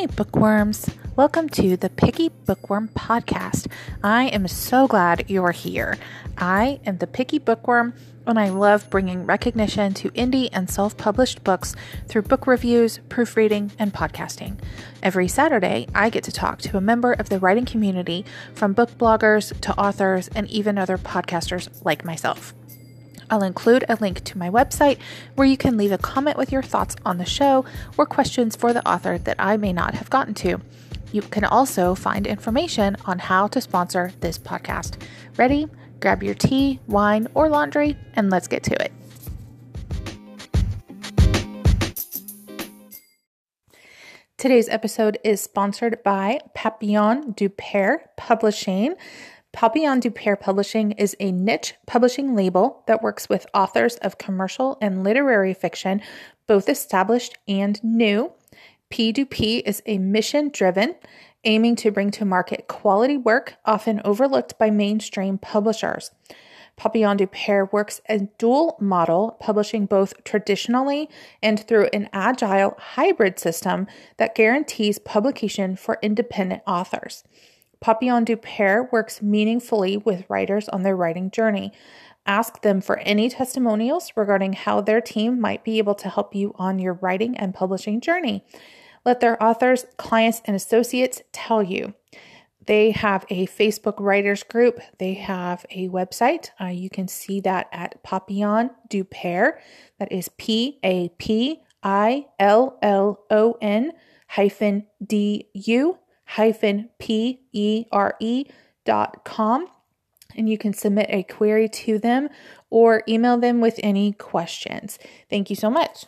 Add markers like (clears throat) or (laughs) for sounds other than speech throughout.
Hi, bookworms. Welcome to the Picky Bookworm Podcast. I am so glad you are here. I am the Picky Bookworm, and I love bringing recognition to indie and self published books through book reviews, proofreading, and podcasting. Every Saturday, I get to talk to a member of the writing community from book bloggers to authors and even other podcasters like myself. I'll include a link to my website where you can leave a comment with your thoughts on the show or questions for the author that I may not have gotten to. You can also find information on how to sponsor this podcast. Ready? Grab your tea, wine, or laundry, and let's get to it. Today's episode is sponsored by Papillon du Père Publishing. Papillon du Père Publishing is a niche publishing label that works with authors of commercial and literary fiction, both established and new. P du P is a mission driven, aiming to bring to market quality work often overlooked by mainstream publishers. Papillon du Père works a dual model, publishing both traditionally and through an agile hybrid system that guarantees publication for independent authors. Papillon du Père works meaningfully with writers on their writing journey. Ask them for any testimonials regarding how their team might be able to help you on your writing and publishing journey. Let their authors, clients, and associates tell you. They have a Facebook writers group. They have a website. Uh, you can see that at Papillon du Père. That is P A P I L L O N hyphen D U hyphen P-E-R-E dot com. And you can submit a query to them or email them with any questions. Thank you so much.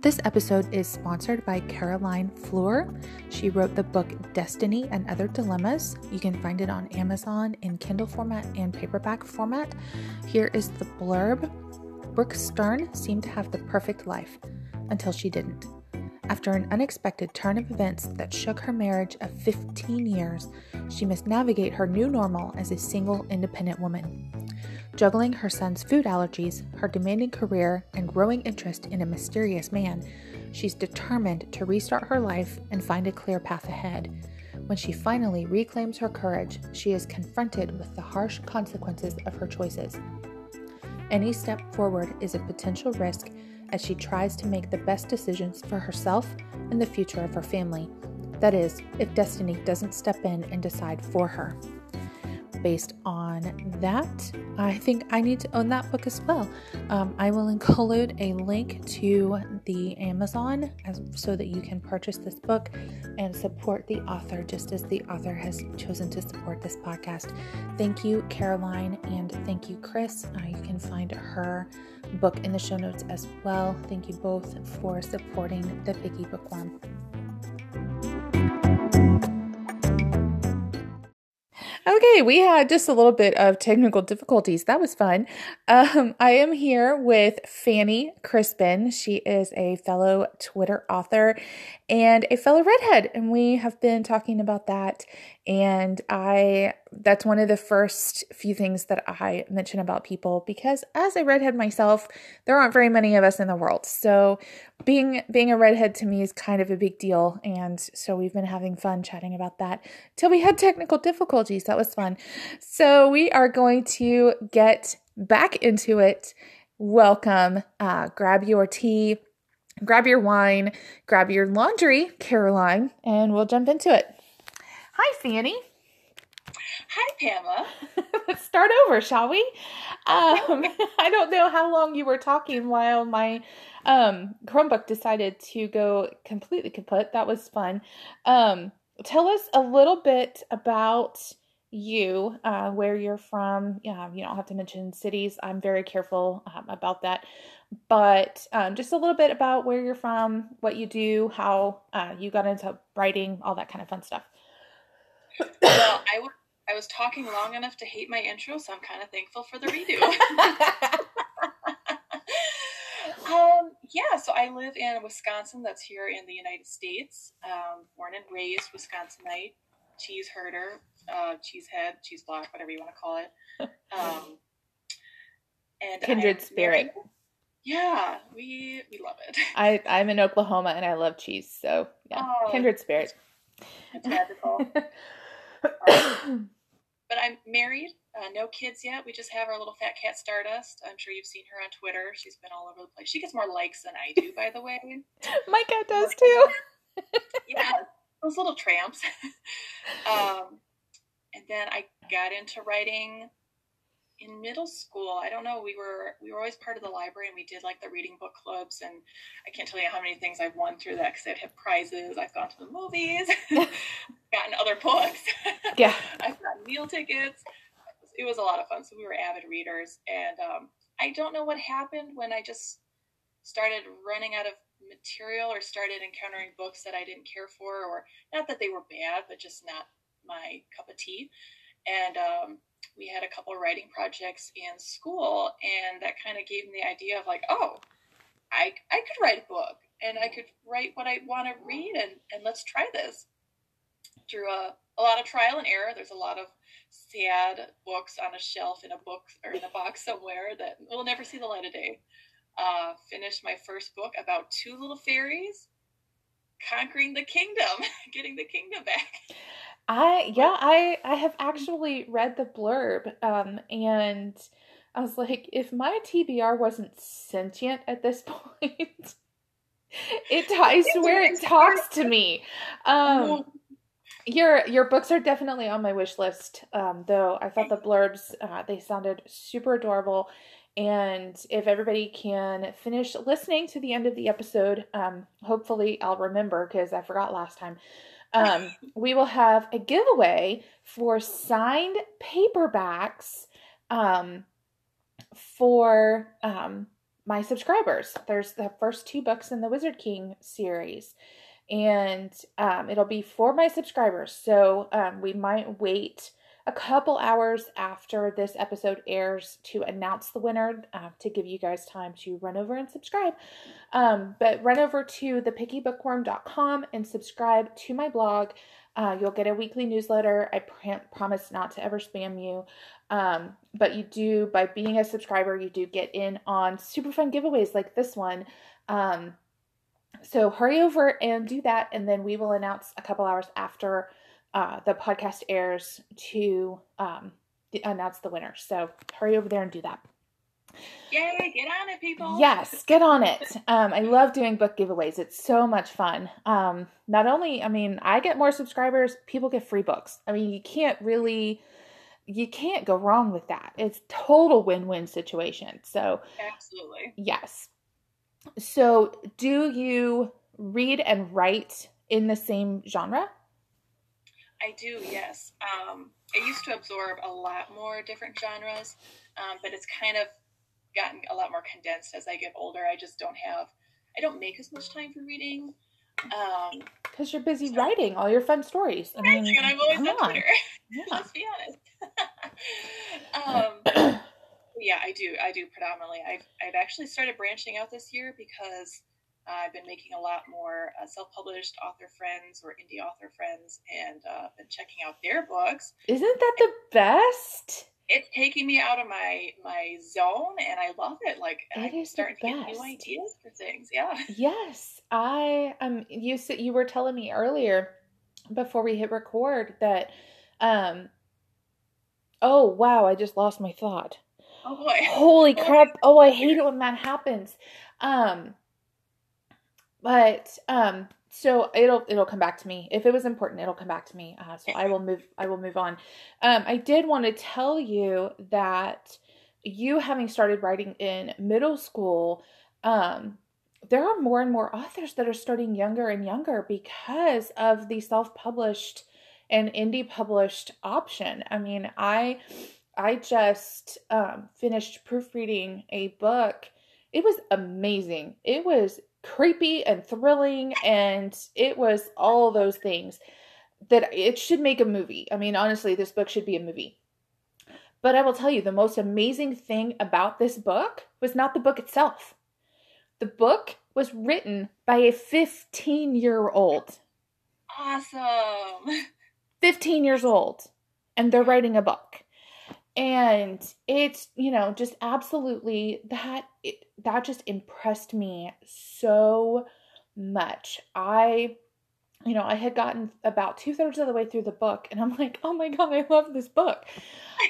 This episode is sponsored by Caroline Fleur. She wrote the book Destiny and Other Dilemmas. You can find it on Amazon in Kindle format and paperback format. Here is the blurb. Brooke Stern seemed to have the perfect life until she didn't. After an unexpected turn of events that shook her marriage of 15 years, she must navigate her new normal as a single, independent woman. Juggling her son's food allergies, her demanding career, and growing interest in a mysterious man, she's determined to restart her life and find a clear path ahead. When she finally reclaims her courage, she is confronted with the harsh consequences of her choices. Any step forward is a potential risk as she tries to make the best decisions for herself and the future of her family. That is, if destiny doesn't step in and decide for her based on that, I think I need to own that book as well. Um, I will include a link to the Amazon as, so that you can purchase this book and support the author just as the author has chosen to support this podcast. Thank you, Caroline, and thank you, Chris. Uh, you can find her book in the show notes as well. Thank you both for supporting the Picky Bookworm. Okay, we had just a little bit of technical difficulties. That was fun. Um, I am here with Fanny Crispin. She is a fellow Twitter author and a fellow redhead, and we have been talking about that. And I that's one of the first few things that I mention about people because as a redhead myself, there aren't very many of us in the world. So being being a redhead to me is kind of a big deal. And so we've been having fun chatting about that till we had technical difficulties. That was fun. So we are going to get back into it. Welcome. Uh, grab your tea, grab your wine, grab your laundry, Caroline, and we'll jump into it. Hi, Fanny. Hi, Pamela. (laughs) Let's start over, shall we? Um, (laughs) I don't know how long you were talking while my um, Chromebook decided to go completely kaput. That was fun. Um, tell us a little bit about you, uh, where you're from. Yeah, you don't have to mention cities. I'm very careful um, about that. But um, just a little bit about where you're from, what you do, how uh, you got into writing, all that kind of fun stuff. well, I was I was talking long enough to hate my intro, so I'm kind of thankful for the redo. (laughs) um, yeah, so I live in Wisconsin. That's here in the United States. Um, born and raised Wisconsinite, cheese herder, uh, cheesehead, cheese block, whatever you want to call it. (laughs) Um, and kindred spirit. Yeah, we we love it. (laughs) I I'm in Oklahoma and I love cheese, so yeah, oh, kindred spirit. It's magical. (laughs) um, but I'm married, uh, no kids yet. We just have our little fat cat Stardust. I'm sure you've seen her on Twitter. She's been all over the place. She gets more likes than I do, by the way. (laughs) My cat does too. yeah, those little tramps. um, and then I got into writing in middle school. I don't know. We were we were always part of the library, and we did like the reading book clubs. And I can't tell you how many things I've won through that because I'd have prizes. I've gone to the movies, (laughs) (laughs) gotten other books. (laughs) Yeah, I've gotten meal tickets. It was a lot of fun. So we were avid readers, and um, I don't know what happened when I just started running out of material or started encountering books that I didn't care for, or not that they were bad, but just not my cup of tea. And um, we had a couple writing projects in school, and that kind of gave me the idea of like, oh, I I could write a book, and I could write what I want to read, and and let's try this. Through a, a lot of trial and error, there's a lot of sad books on a shelf in a book or in a box (laughs) somewhere that will never see the light of day. Uh, finished my first book about two little fairies conquering the kingdom, (laughs) getting the kingdom back. I yeah, I I have actually read the blurb um and I was like if my TBR wasn't sentient at this (laughs) point it I swear it talks to me. Um your your books are definitely on my wish list. Um though I thought the blurbs uh, they sounded super adorable and if everybody can finish listening to the end of the episode, um, hopefully I'll remember because I forgot last time um, we will have a giveaway for signed paperbacks um, for um, my subscribers. There's the first two books in the Wizard King series, and um, it'll be for my subscribers. So um, we might wait a couple hours after this episode airs to announce the winner uh, to give you guys time to run over and subscribe. Um, but run over to thepickybookworm.com and subscribe to my blog. Uh, you'll get a weekly newsletter. I pr- promise not to ever spam you. Um, but you do, by being a subscriber, you do get in on super fun giveaways like this one. Um, so hurry over and do that, and then we will announce a couple hours after uh, the podcast airs to um, announce the winner. So hurry over there and do that. Yay, get on it, people. Yes, get on it. (laughs) Um, I love doing book giveaways. It's so much fun. Um, not only, I mean, I get more subscribers, people get free books. I mean, you can't really, you can't go wrong with that. It's total win-win situation. So, absolutely. Yes. So, do you read and write in the same genre? I do, yes. Um, I used to absorb a lot more different genres, um, but it's kind of gotten a lot more condensed as I get older. I just don't have, I don't make as much time for reading. Because um, you're busy so, writing all your fun stories. I mean, and I'm always on, Twitter. (laughs) Yeah. Let's be honest. (laughs) um, (clears throat) yeah, I do. I do predominantly. I've I've actually started branching out this year because I've been making a lot more uh, self-published author friends or indie author friends, and uh, been checking out their books. Isn't that the best? It's taking me out of my my zone, and I love it. Like it I'm starting to get new ideas for things. Yeah. (laughs) Yes, I um. You said you were telling me earlier before we hit record that um. Oh wow! I just lost my thought. Oh boy! Holy (laughs) crap! Oh, I hate it when that happens. Um but um so it'll it'll come back to me. If it was important it'll come back to me. Uh, so i will move i will move on. Um i did want to tell you that you having started writing in middle school um there are more and more authors that are starting younger and younger because of the self-published and indie published option. I mean i i just um, finished proofreading a book. It was amazing. It was creepy and thrilling and it was all those things that it should make a movie. I mean, honestly, this book should be a movie. But I will tell you, the most amazing thing about this book was not the book itself. The book was written by a 15 year old. Awesome. 15 years old. And they're writing a book. and it's you know just absolutely that it, that just impressed me so much. I you know i had gotten about two-thirds of the way through the book and i'm like oh my god i love this book.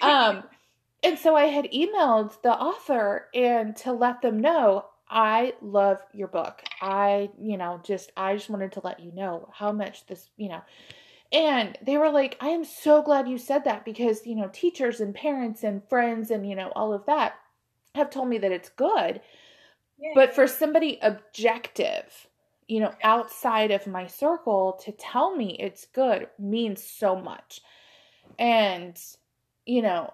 Um (laughs) and so i had emailed the author and to let them know i love your book. I you know just i just wanted to let you know how much this you know. And they were like, I am so glad you said that because, you know, teachers and parents and friends and, you know, all of that have told me that it's good. Yeah. But for somebody objective, you know, outside of my circle to tell me it's good means so much. And, you know,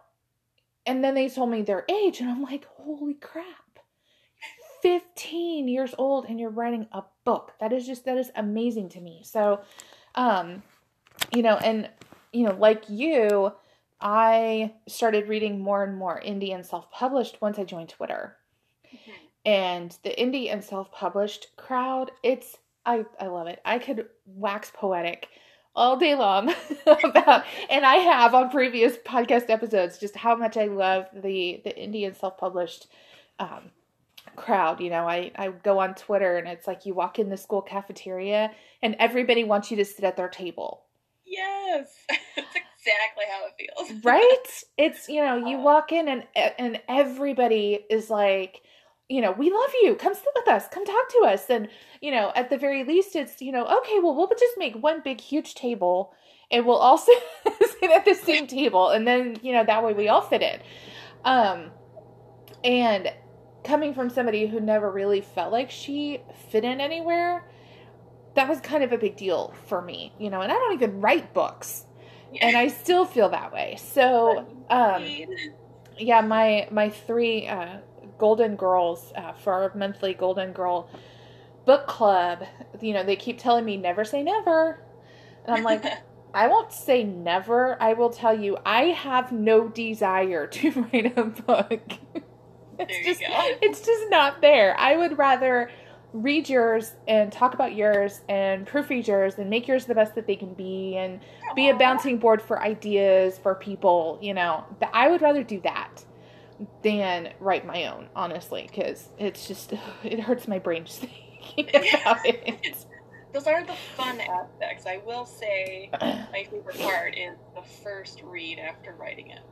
and then they told me their age, and I'm like, holy crap. 15 years old and you're writing a book. That is just that is amazing to me. So um you know, and you know, like you, I started reading more and more indie and self-published once I joined Twitter. Mm-hmm. And the indie and self-published crowd, it's I I love it. I could wax poetic all day long (laughs) about and I have on previous podcast episodes just how much I love the the indie and self-published um, crowd. You know, I, I go on Twitter and it's like you walk in the school cafeteria and everybody wants you to sit at their table. Yes, (laughs) exactly how it feels. (laughs) right? It's you know you walk in and and everybody is like, you know, we love you. Come sit with us. Come talk to us. And you know, at the very least, it's you know, okay, well, we'll just make one big huge table, and we'll all (laughs) sit, sit at the same table, and then you know that way we all fit in. Um, and coming from somebody who never really felt like she fit in anywhere that was kind of a big deal for me, you know, and I don't even write books. And I still feel that way. So, um, yeah, my my three uh, golden girls uh, for our monthly golden girl book club, you know, they keep telling me never say never. And I'm like, (laughs) I won't say never. I will tell you I have no desire to (laughs) write a book. (laughs) it's just it's just not there. I would rather read yours and talk about yours and proofread yours and make yours the best that they can be and be a bouncing board for ideas for people, you know. I would rather do that than write my own, honestly, because it's just, (sighs) it hurts my brain just (laughs) thinking about it. Those are the fun aspects. I will say (clears throat) my favorite part is the first read after writing it.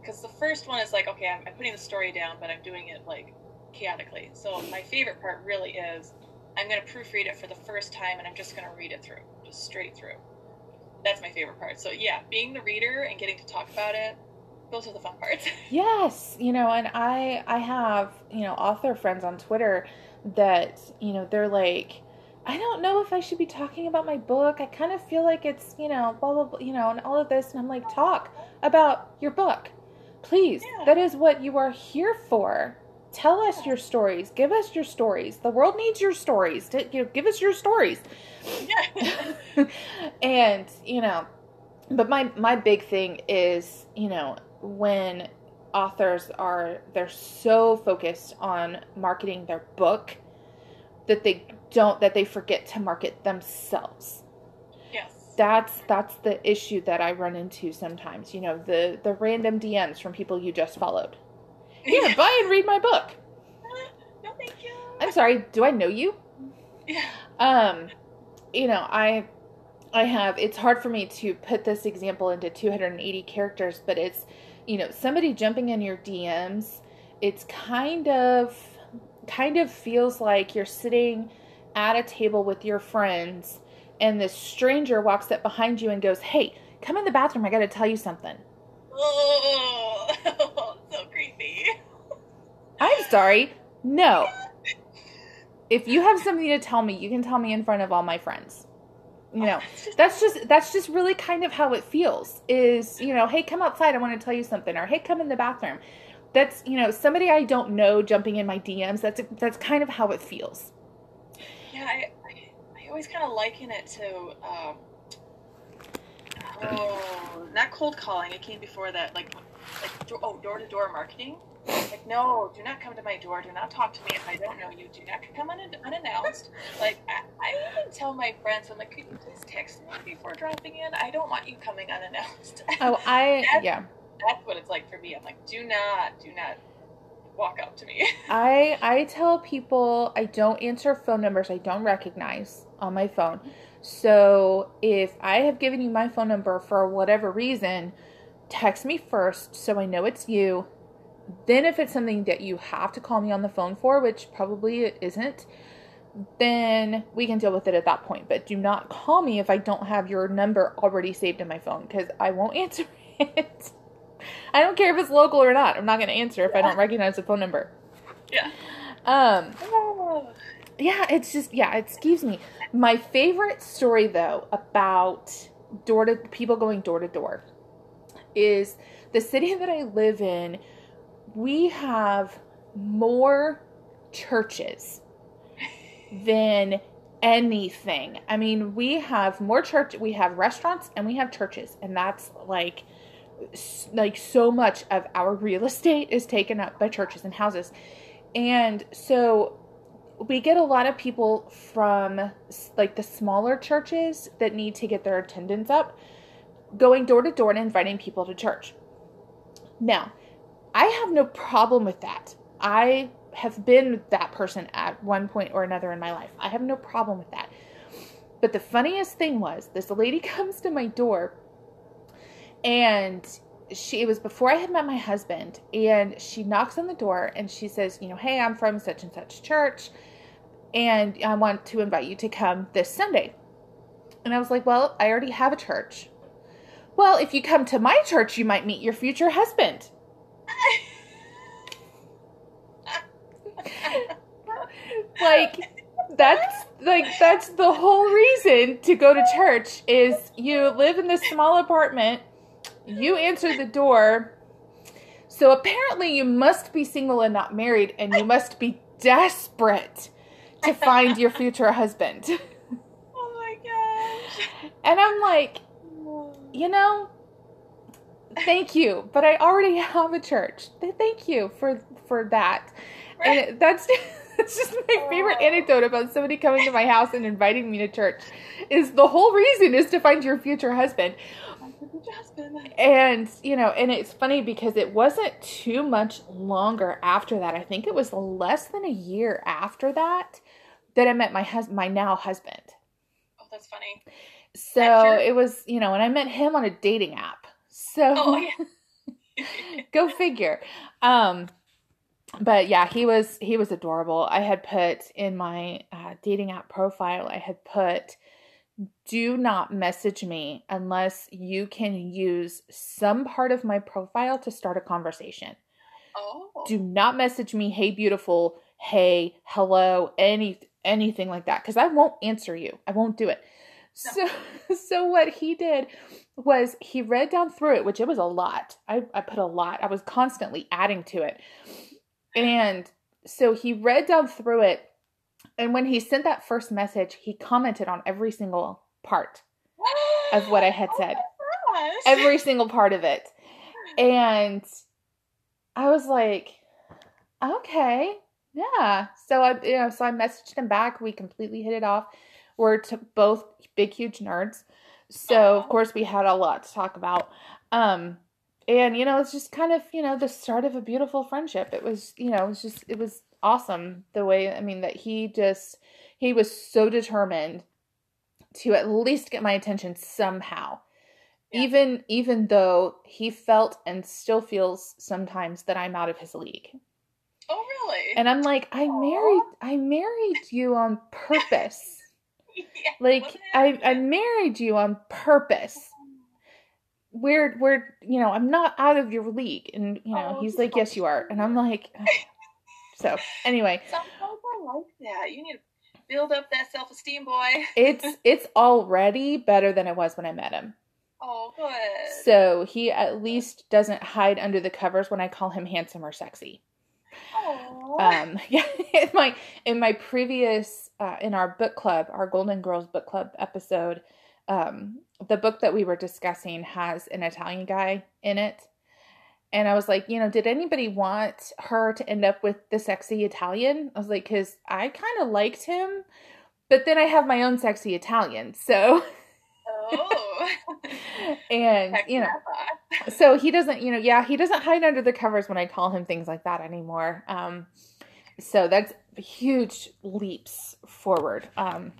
Because the first one is like, okay, I'm, I'm putting the story down, but I'm doing it like chaotically. So my favorite part really is I'm going to proofread it for the first time and I'm just going to read it through, just straight through. That's my favorite part. So yeah, being the reader and getting to talk about it, those are the fun parts. (laughs) yes, you know, and I I have, you know, author friends on Twitter that, you know, they're like I don't know if I should be talking about my book. I kind of feel like it's, you know, blah, blah, blah, you know, and all of this. And I'm like, talk about your book. Please. Yeah. That is what you are here for. Tell us your stories. Give us your stories. The world needs your stories. To, you know, give us your stories. Yeah. (laughs) and you know, but my my big thing is you know when authors are they're so focused on marketing their book that they don't that they forget to market themselves yes that's that's the issue that i run into sometimes you know the the random dms from people you just followed here, buy and read my book. (laughs) No, thank you. I'm sorry. Do I know you? Yeah. Um, you know, I, I have. It's hard for me to put this example into 280 characters, but it's, you know, somebody jumping in your DMs. It's kind of, kind of feels like you're sitting at a table with your friends, and this stranger walks up behind you and goes, "Hey, come in the bathroom. I got to tell you something." (laughs) Oh. I'm sorry. No. If you have something to tell me, you can tell me in front of all my friends. You know, that's just that's just really kind of how it feels. Is, you know, hey, come outside, I want to tell you something or hey, come in the bathroom. That's, you know, somebody I don't know jumping in my DMs. That's that's kind of how it feels. Yeah, I I, I always kind of liken it to um, Oh, not cold calling. It came before that, like, like oh, door to door marketing. Like, no, do not come to my door. Do not talk to me if I don't know you. Do not come un- unannounced. Like, I, I even tell my friends, I'm like, could you please text me before dropping in? I don't want you coming unannounced. (laughs) Oh, I yeah. that's what it's like for me. I'm like, do not, do not walk up to me. (laughs) I I tell people I don't answer phone numbers I don't recognize on my phone. So if I have given you my phone number for whatever reason, text me first so I know it's you. Then if it's something that you have to call me on the phone for, which probably it isn't, then we can deal with it at that point. But do not call me if I don't have your number already saved in my phone because I won't (laughs) answer it. I don't care if it's local or not. I'm not going to answer if I don't recognize the phone number. Yeah. Um, (sighs) yeah, it's just yeah, it skeeves me. My favorite story though about door to people going door to door is the city (laughs) that I live in. We have more churches than anything. I mean, we have more church, we have restaurants and we have churches, and that's like like so much of our real estate is taken up by churches and houses. And so we get a lot of people from like the smaller churches that need to get their attendance up going door to door and inviting people to church. Now, I have no problem with that. I have been that person at one point or another in my life. I have no problem with that. But the funniest thing was this lady (laughs) comes to my door and she it was before I had met my husband and she knocks on the door and she says, you know, hey, I'm from such and such church and I want to invite you to come this Sunday. And I was like, well, I already have a church. Well, if you come to my church, you might meet your future husband. (laughs) like that's like that's the whole reason to go to church is you live in this small apartment you answer the door so apparently you must be single and not married and you must be desperate to find your future husband (laughs) oh my gosh. and i'm like you know thank you but i already (laughs) have a church. Thank you for for that. And that's (laughs) that's just my favorite anecdote about somebody coming to my house and inviting me to church is the whole reason is to find your future husband. And you know and it's funny because it wasn't too much longer after that. I think it was less than a year after that that i met my hus- my now husband. Oh, that's funny. so it was you know and i met him on a dating app so Oh yeah. (laughs) go figure. Um but yeah he was he was adorable. I had put in my uh, dating app profile i had put do not message me unless you can use some part of my profile to start a conversation. Oh. do not message me hey beautiful hey hello any anything like that because i won't answer you. I won't do it so (laughs) so what he did was he read down through it which it was a lot i, I put a lot i was constantly adding to it and so he read down through it and when he sent that first message he commented on every single part of what I had (gasps) oh said. Oh every single part of it. And I was like, okay, yeah. So I, you know, so I messaged him back. We completely hit it off. We're both big, huge nerds. So of course we had a lot to talk about. Um, and you know, it's just kind of you know the start of a beautiful friendship. It was you know, it was just it was awesome the way I mean that he just he was so determined to at least get my attention somehow Yeah. even even though he felt and still feels sometimes that I'm out of his league. Oh really? And I'm like, I married I married you on purpose. Yeah, (laughs) Like I I married you on purpose. We're we're you know, I'm not out of your league. And you know, Oh, he's like, Yes you are. And I'm like so anyway, (laughs) Sometimes I like that. You need to build up that self esteem, boy. (laughs) it's it's already better than it was when I met him. Oh, good. So he at least doesn't hide under the covers when I call him handsome or sexy. Um (laughs) yeah in my in my previous uh in our book club our golden girls book club episode um the book that we were discussing has an italian guy in it and i was like you know did anybody want her to end up with the sexy italian i was like because i kind of liked him but then i have my own sexy italian so oh. (laughs) and you know. So he doesn't, you know, yeah, he doesn't hide under the covers when I call him things like that anymore. Um, so that's huge leaps forward um,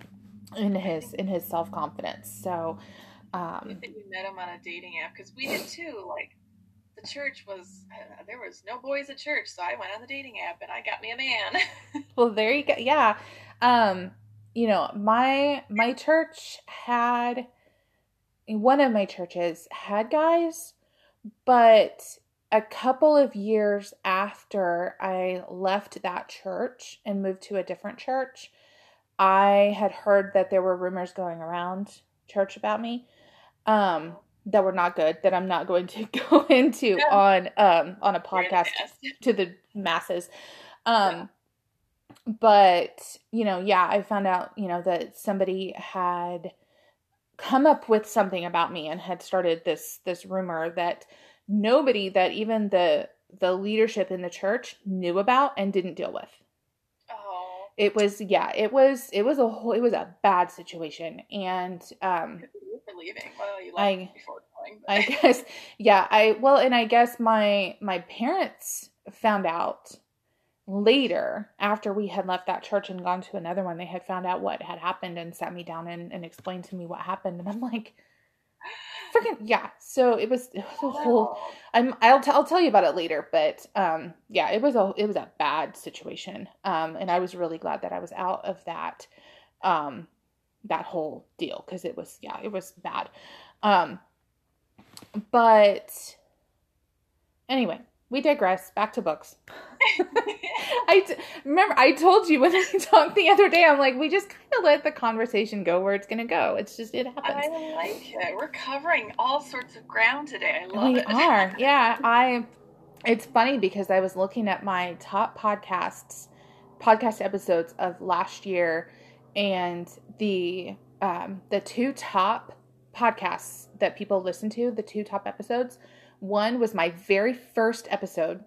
in his in his self confidence. So um, we met him on a dating app because we did too. Like the church was uh, there was no boys at church, so I went on the dating app and I got me a man. (laughs) well, there you go. Yeah, um, you know my my church had one of my churches had guys, but a couple of years after I left that church and moved to a different church, I had heard that there were rumors going around church about me um, that were not good that I'm not going to (laughs) go into yeah. on um, on a podcast to the masses. Um, yeah. But you know, yeah, I found out you know that somebody had come up with something about me and had started this this rumor that nobody that even the the leadership in the church knew about and didn't deal with. Oh. It was yeah, it was it was a whole it was a bad situation and um for leaving. Well, you left I, before going. I (laughs) guess yeah, I well and I guess my my parents found out later after we had left that church and gone to another one they had found out what had happened and sat me down and, and explained to me what happened and i'm like freaking yeah. So it was, it was a whole. I'm I'll t- I'll tell you about it later, but um yeah, it was a it was a bad situation. Um and I was really glad that I was out of that um that whole deal because it was yeah it was bad. Um but anyway, we digress. Back to books. (laughs) I t- remember I told you when (laughs) we talked the other day. I'm like, we just kind of let the conversation go where it's going to go. It's just it happens. I like it. We're covering all sorts of ground today. I love we it. We (laughs) are. Yeah, I. It's funny because I was looking at my top podcasts, podcast episodes of last year, and the um, the two top podcasts that people listen to, the two top episodes. One was my very first episode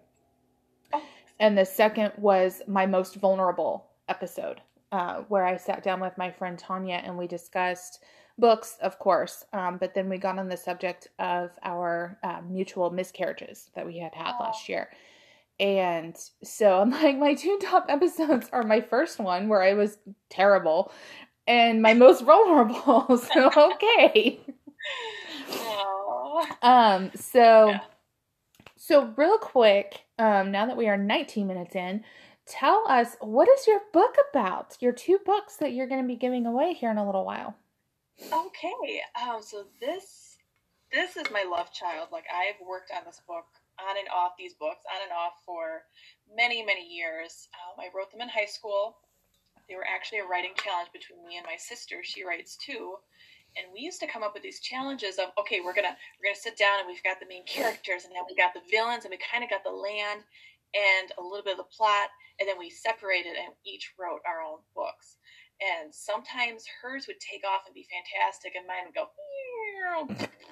and the second was my most vulnerable episode, uh, where I sat down with my friend Tanya and we discussed books, of course, um, but then we got on the subject of our uh, mutual miscarriages that we had had oh. last year. And so (laughs) I'm like, my two top episodes are my first one where I was terrible and my most (laughs) vulnerable. so, okay. (laughs) (laughs) Um, so, yeah. so real quick, um, now that we are 19 minutes in, tell us what is your book about? Your two books that you're going to be giving away here in a little while. Okay, um, so this this is my love child. Like I've worked on this book on and off these books on and off for many many years. Um, I wrote them in high school. They were actually a writing challenge between me and my sister. She writes too, and we used to come up with these challenges of okay we're gonna we're gonna sit down and we've got the main characters and then we got the villains and we kind of got the land and a little bit of the plot and then we separated and each wrote our own books. And sometimes hers would take off and be fantastic and mine would go (laughs)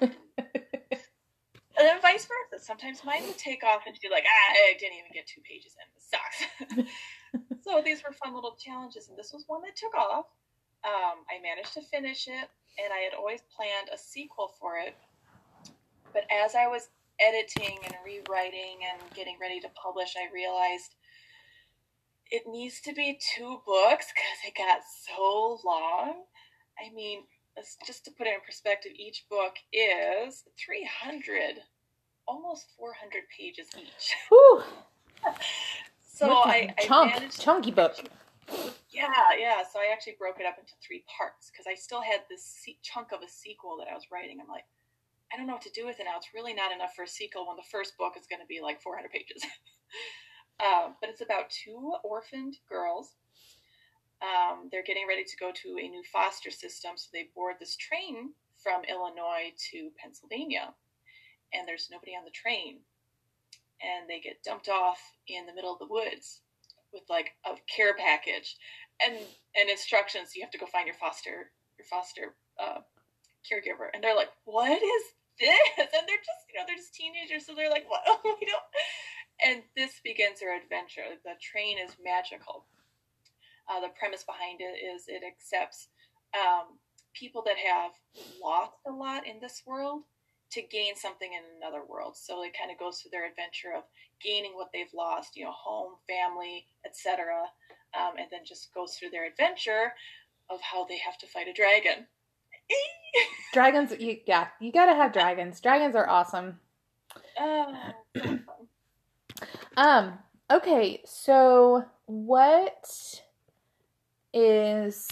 and then vice versa. Sometimes mine would take off and she'd be like ah i didn't even get two pages in. This sucks. (laughs) So these were fun little challenges and this was one that took off. Um, I managed to finish it, and I had always planned a sequel for it. But as I was editing and rewriting and getting ready to publish, I realized it needs to be two books because it got so long. I mean, just to put it in perspective, each book is 300, almost 400 pages each. Whew. (laughs) so I, chunk, I managed chunky book. Yeah, yeah. So I actually broke it up into three parts because I still had this se- chunk of a sequel that I was writing. I'm like, I don't know what to do with it now. It's really not enough for a sequel when the first book is going to be like 400 pages. (laughs) um, but it's about two orphaned girls. Um, they're getting ready to go to a new foster system, so they board this train from Illinois to Pennsylvania, and there's nobody on the train, and they get dumped off in the middle of the woods with like a care package and and instructions. You have to go find your foster your foster uh, caregiver, and they're like, "What is this?" (laughs) And they're just you know they're just teenagers, so they're like, "What?" (laughs) we don't. And this begins their adventure. The train is magical. Uh, the premise behind it is it accepts um, people that have lost a lot in this world to gain something in another world. So it kind of goes through their adventure of gaining what they've lost, you know, home, family, etc., um, and then just goes through their adventure of how they have to fight a dragon. (laughs) dragons, you, yeah, you gotta have dragons. Dragons are awesome. Uh, (clears throat) um. Okay, so what is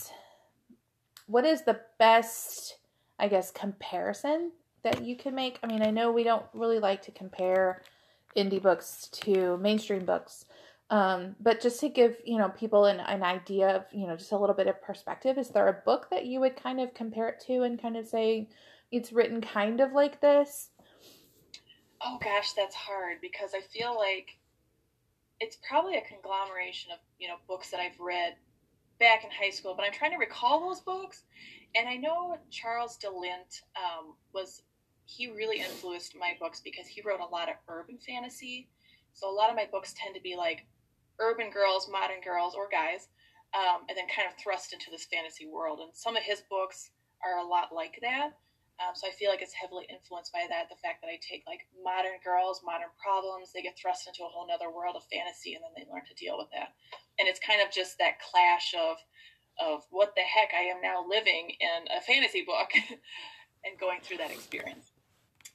what is the best, I guess, comparison that you can make? I mean, I know we don't really like to compare indie books to mainstream books. Um, but just to give, you know, people an, an idea of, you know, just a little bit of perspective, is there a book that you would kind of compare it to and kind of say it's written kind of like this? Oh gosh, that's hard because I feel like it's probably a conglomeration of, you know, books that I've read back in high school, but I'm trying to recall those books. And I know Charles de Lint um, was he really influenced my books because he wrote a lot of urban fantasy. So a lot of my books tend to be like urban girls, modern girls, or guys, um, and then kind of thrust into this fantasy world. And some of his books are a lot like that. Um, so I feel like it's heavily influenced by that. The fact that I take like modern girls, modern problems, they get thrust into a whole other world of fantasy, and then they learn to deal with that. And it's kind of just that clash of of what the heck I am now living in a fantasy book (laughs) and going through that experience.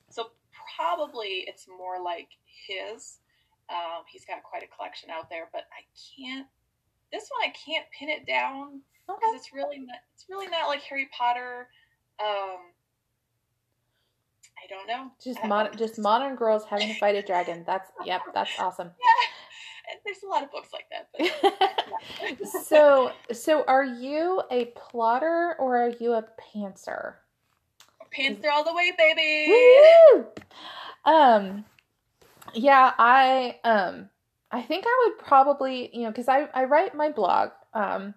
So probably it's more like his. Um, he's got quite a collection out there, but I can't. This one I can't pin it down because okay. it's really not. It's really not like Harry Potter. Um, I don't know. Just modern, just modern girls having to fight a dragon. That's yep. That's awesome. (laughs) Yeah, there's a lot of books like that. But, (laughs) so, so are you a plotter or are you a pantser? Panther all the way, baby. Woo! Um, yeah, I um, I think I would probably, you know, because I I write my blog, um,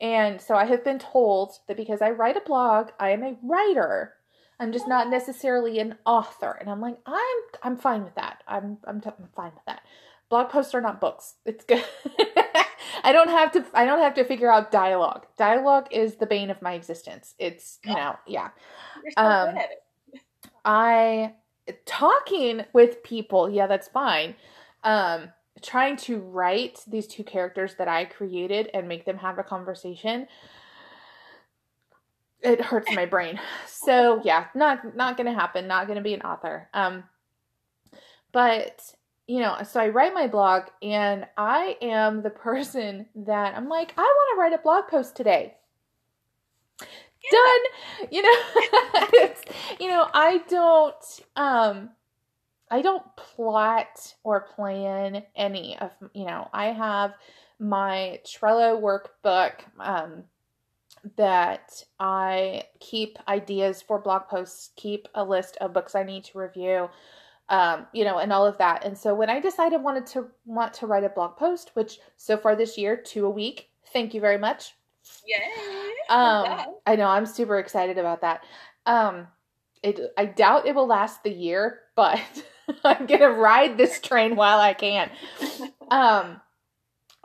and so I have been told that because I write a blog, I am a writer. I'm just not necessarily an author, and I'm like, I'm I'm fine with that. I'm I'm, t- I'm fine with that. Blog posts are not books. It's good. (laughs) I don't have to I don't have to figure out dialogue. Dialogue is the bane of my existence. It's you know, yeah. So um, I talking with people, yeah, that's fine. Um trying to write these two characters that I created and make them have a conversation it hurts my brain. So, yeah, not not to happen, not to be an author. Um but you know, so I write my blog and I am the person that I'm like, I want to write a blog post today. (laughs) Done. You know, (laughs) you know, I don't um I don't plot or plan any of, you know, I have my Trello workbook um that I keep ideas for blog posts, keep a list of books I need to review um, you know, and all of that. And so when I decided wanted to want to write a blog post, which so far this year, two a week. Thank you very much. Yay! Um, I know I'm super excited about that. Um, it I doubt it will last the year, (laughs) but (laughs) I'm gonna ride this train while I can. (laughs) Um,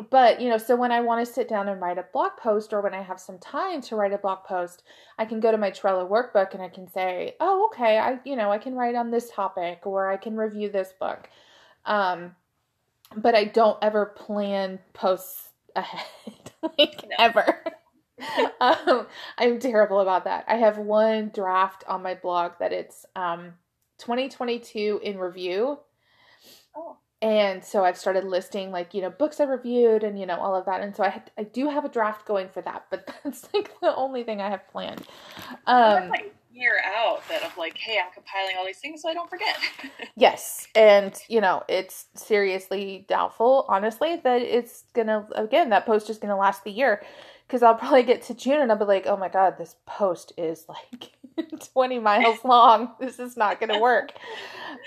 but you know so when i want to sit down and write a blog post or when i have some time to write a blog post i can go to my trello workbook and i can say oh okay i you know i can write on this topic or i can review this book um but i don't ever plan posts ahead (laughs) like no. ever um, i'm terrible about that i have one draft on my blog that it's um 2022 in review oh and so I've started listing like you know books I reviewed and you know all of that, and so I I do have a draft going for that, but (laughs) that's like the only thing I have planned. Um, like year out that of like, hey, I'm compiling all these things so I don't forget. (laughs) yes, and you know it's seriously doubtful, honestly, that it's gonna again that post is gonna last the year because I'll probably get to June and I'll be like, oh my god, this post is like (laughs) 20 miles (laughs) long. This is not going to work.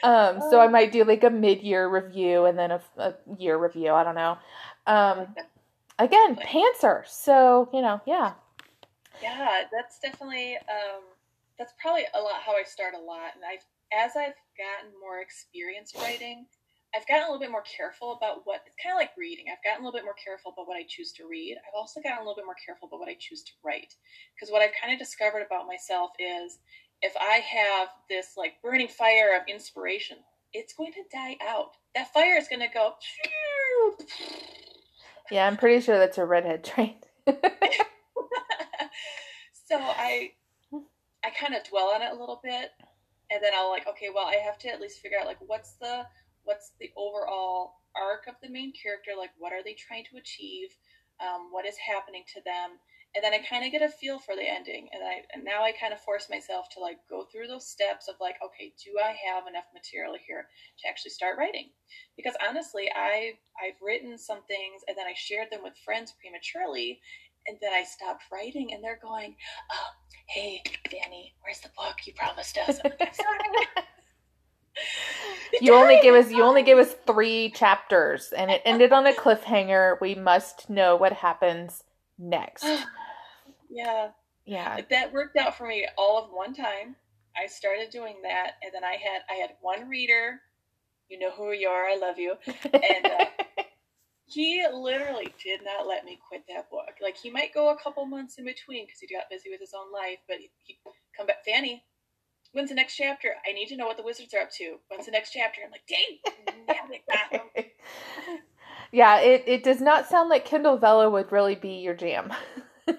Um, so I might do like a mid year review and then a, a, year review. I don't know. Um, again, pantser. So, you know, yeah. Yeah, that's definitely, um, that's probably a lot how I start a lot. And I've, as I've gotten more experience writing, I've gotten a little bit more careful about what it's kind of like reading. I've gotten a little bit more careful about what I choose to read. I've also gotten a little bit more careful about what I choose to write. Because what I've kind of discovered about myself is if I have this like burning fire of inspiration, it's going to die out. That fire is going to go. (laughs) Yeah, I'm pretty sure that's a redhead train. (laughs) (laughs) so I I kind of dwell on it a little bit and then I'll like okay, well, I have to at least figure out like what's the what's the overall arc of the main character, like what are they trying to achieve? Um, what is happening to them? and then I kind of get a feel for the ending, and I and now I kind of force myself to like go through those steps of like, okay, do I have enough material here to actually start writing? Because honestly, I I've written some things and then I shared them with friends prematurely, and then I stopped writing, and they're going, oh, "Hey, Danny, where's the book you promised us?" (laughs) you only gave us you only gave us three chapters, and it ended on a cliffhanger. We must know what happens next. (sighs) Yeah. Yeah. That worked out for me all of one time. I started doing that, and then I had I had one reader. You know who you are. I love you. (laughs) And uh, he literally did not let me quit that book. Like he might go a couple months in between because he got busy with his own life, but he, he come back. Fanny, when's the next chapter? I need to know what the wizards are up to. When's the next chapter? I'm like, dang, (laughs) yeah, it, it does not sound like Kindle Vella would really be your jam. (laughs)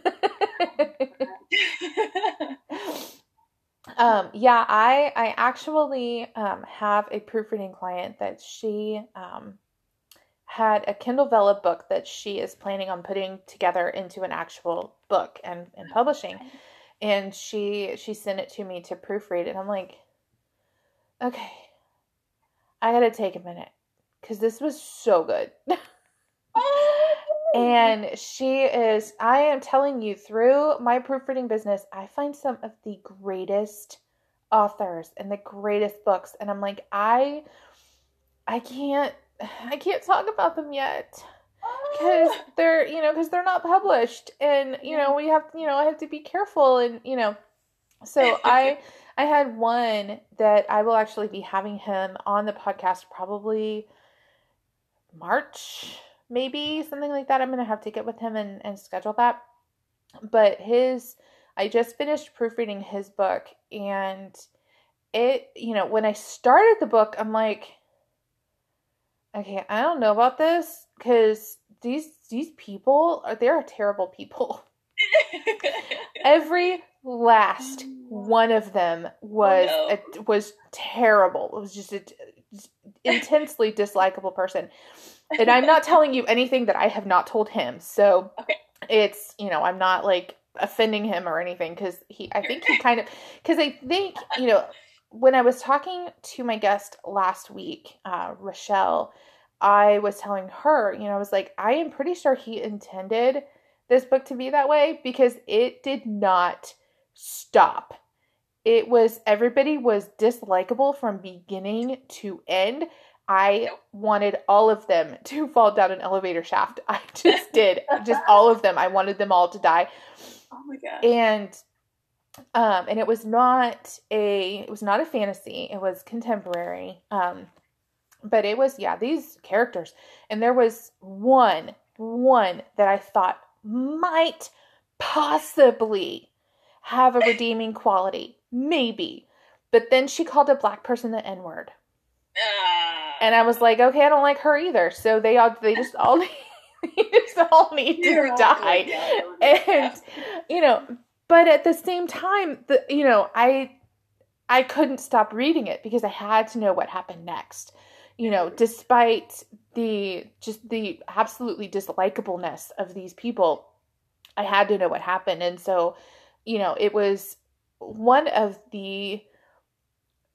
um, yeah, I I actually um, have a proofreading client that she um, had a Kindle Vella book that she is planning on putting together into an actual book and, and publishing. And she she sent it to me to proofread, and I'm like, okay, I gotta take a minute because this was so good. Oh, (laughs) and she is, I am telling you, through my proofreading business, I find some of the greatest authors and the greatest books. And I'm like, I, I can't, (sighs) I can't talk about them yet oh. because they're, you know, because they're not published. And, you know, we have, you know, I have to be careful and, you know, so (laughs) I, I had one that I will actually be having him on the podcast probably March maybe something like that. I'm gonna have to get with him and, and schedule that. But his I just finished proofreading his book and it, you know, when I started the book, I'm like, okay, I don't know about this because these these people are they are terrible people. (laughs) Every last mm. one of them was oh, no. a, was terrible. It was just a just intensely dislikable person and I'm not telling you anything that I have not told him. So okay. it's, you know, I'm not like offending him or anything because he, I think he (laughs) kind of, because I think, you know, when I was talking to my guest last week, uh, Rochelle, I was telling her, you know, I was like, I am pretty sure he intended this book to be that way because it did not stop. It was everybody was dislikable from beginning to end. I wanted all of them (laughs) to fall down an elevator shaft. I just (laughs) did. just all of them. I wanted them all to die. Oh my god. And um and it was not a it was not a fantasy. It was contemporary. Um but it was yeah, these characters. And there was one one that I thought might possibly have a redeeming quality. Maybe. But then she called a black person the N-word. Uh and I was like, okay, I don't like her either. So they all they just all need, (laughs) they just all need to die. And you know, but at the same time, the you know, I I couldn't stop reading it because I had to know what happened next. You know, despite the just the absolutely dislikableness of these people, I had to know what happened. And so, you know, it was one of the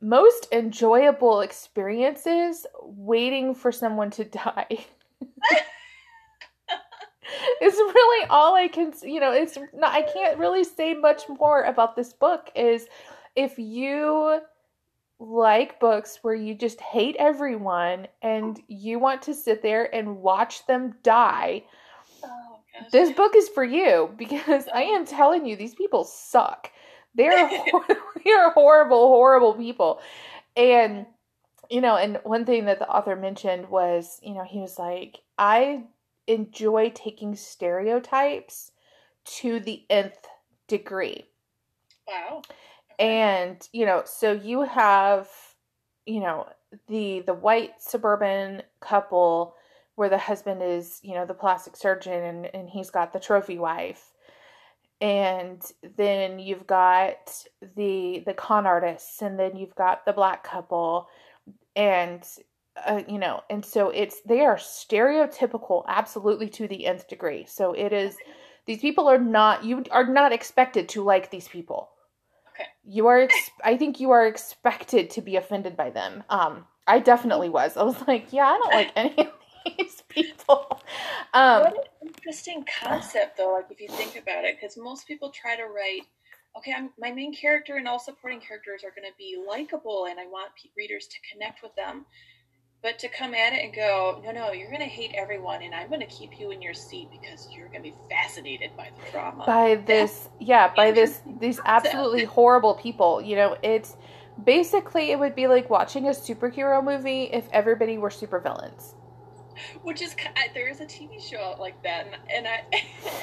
most enjoyable experiences waiting for someone to (laughs) die. (laughs) it's really all I can, you know, it's not, I can't really say much more about this book is if you like books where you just hate everyone and you want to sit there and watch them die. Oh, this book is for you because I am oh. telling you, these people suck. They're (laughs) (laughs) they're horrible, horrible people. And you know, and one thing that the author mentioned was, you know, he was like, I enjoy taking stereotypes to the nth degree. Wow. and you know so you have you know the the white suburban couple where the husband is you know the plastic surgeon and, and he's got the trophy wife and then you've got the the con artists and then you've got the black couple and uh, you know and so it's they are stereotypical absolutely to the nth degree so it is these people are not you are not expected to like these people Okay. you are ex- (laughs) i think you are expected to be offended by them um i definitely was i was (laughs) like yeah i don't like any of these (laughs) people um what an interesting concept, though. Like if you think about it, because most people try to write, okay, I'm, my main character and all supporting characters are going to be likable, and I want pe- readers to connect with them. But to come at it and go, no, no, you're going to hate everyone, and I'm going to keep you in your seat because you're going to be fascinated by the drama. by this yeah by this (laughs) these absolutely horrible people you know it's basically it would be like watching a superhero movie if everybody were supervillains Which is there is a TV show like that, and, and I,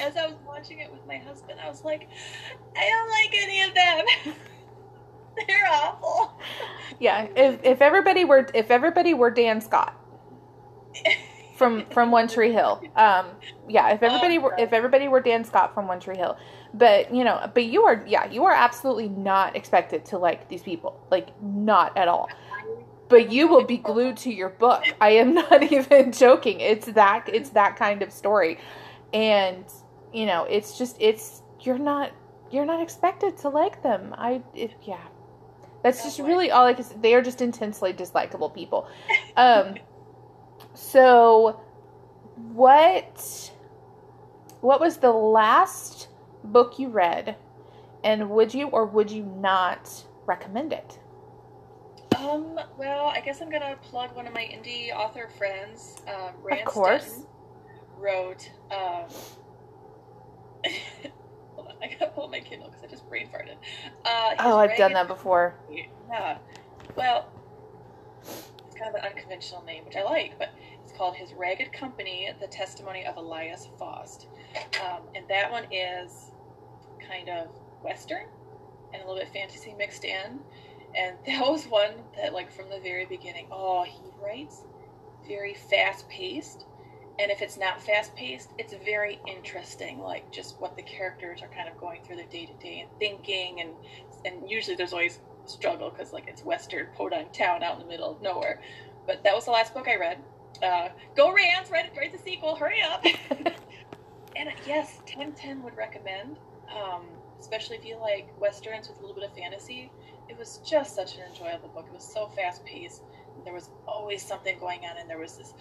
(laughs) as I was watching it with my husband, I was like, I don't like any of them. (laughs) (laughs) They're awful. yeah if if everybody were if everybody were dan scott (laughs) from from one tree hill um yeah if everybody were if everybody were dan scott from one tree hill but you know but you are yeah you are absolutely not expected to like these people like not at all. But you will be glued to your book. I am (laughs) not even joking. It's that it's that kind of story. And you know it's just it's you're not you're not expected to like them. I it, yeah that's just really all i can say they are just intensely dislikable people um so what what was the last book you read and would you or would you not recommend it Um, well, I guess I'm gonna plug one of my indie author friends. Um, Rand course. Wrote. Um, (laughs) (laughs) I gotta pull my Kindle because I just brain farted. Uh, oh i've done that before Yeah. Well, it's kind of an unconventional name, which I like, but it's called His Ragged Company: The Testimony of Elias Faust, um, and that one is kind of western and a little bit fantasy mixed in. And (laughs) that was one that, like, from the very beginning, oh, he writes very fast paced. And if it's not fast paced, it's very interesting, like just what the characters are kind of going through their day to day and thinking. And, and usually there's always struggle because, like, it's Western podunk town out in the middle of nowhere. But that was the last book I read. Uh, go Rams, write, write the sequel, hurry up. (laughs) and uh, yes, 1010 would recommend, um, especially if you like Westerns with a little bit of fantasy it was just such an enjoyable book. It was so fast paced. There was always something going on, and there was this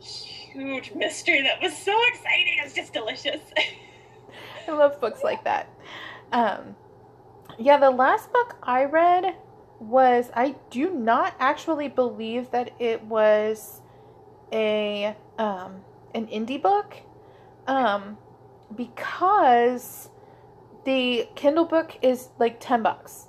huge mystery that was so exciting. It was just delicious. (laughs) I love books like that. Um, yeah, the last book I read was I do not actually believe that it was a um, an indie book, um, because the Kindle book is like ten bucks,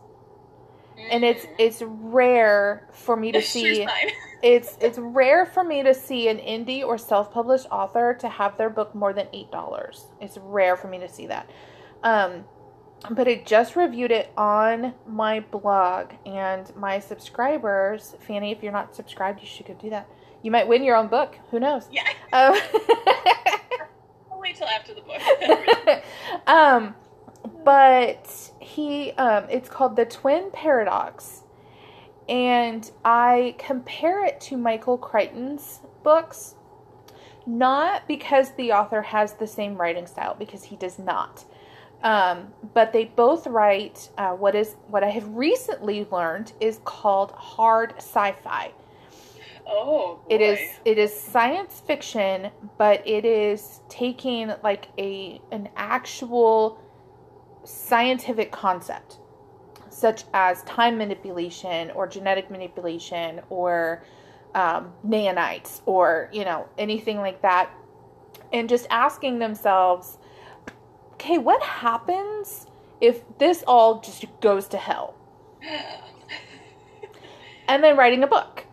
and it's it's rare for me to see (laughs) it's it's rare for me to see an indie or self-published author to have their book more than eight dollars. It's rare for me to see that. Um but i just reviewed it on my blog and my subscribers fanny if you're not subscribed you should go do that. You might win your own book. Who knows? Yeah, um, (laughs) I'll wait till after the book. (laughs) um but he um it's called the twin paradox and i compare it to michael crichton's books not because the author has the same writing style because he does not um, but they both write uh, what is what i have recently learned is called hard sci-fi oh, boy. it is it is science fiction, but it is taking like a an actual scientific concept such as time manipulation or genetic manipulation or um, nanites or you know anything like that and just asking themselves okay what happens if this all just goes to hell? (laughs) And then writing a book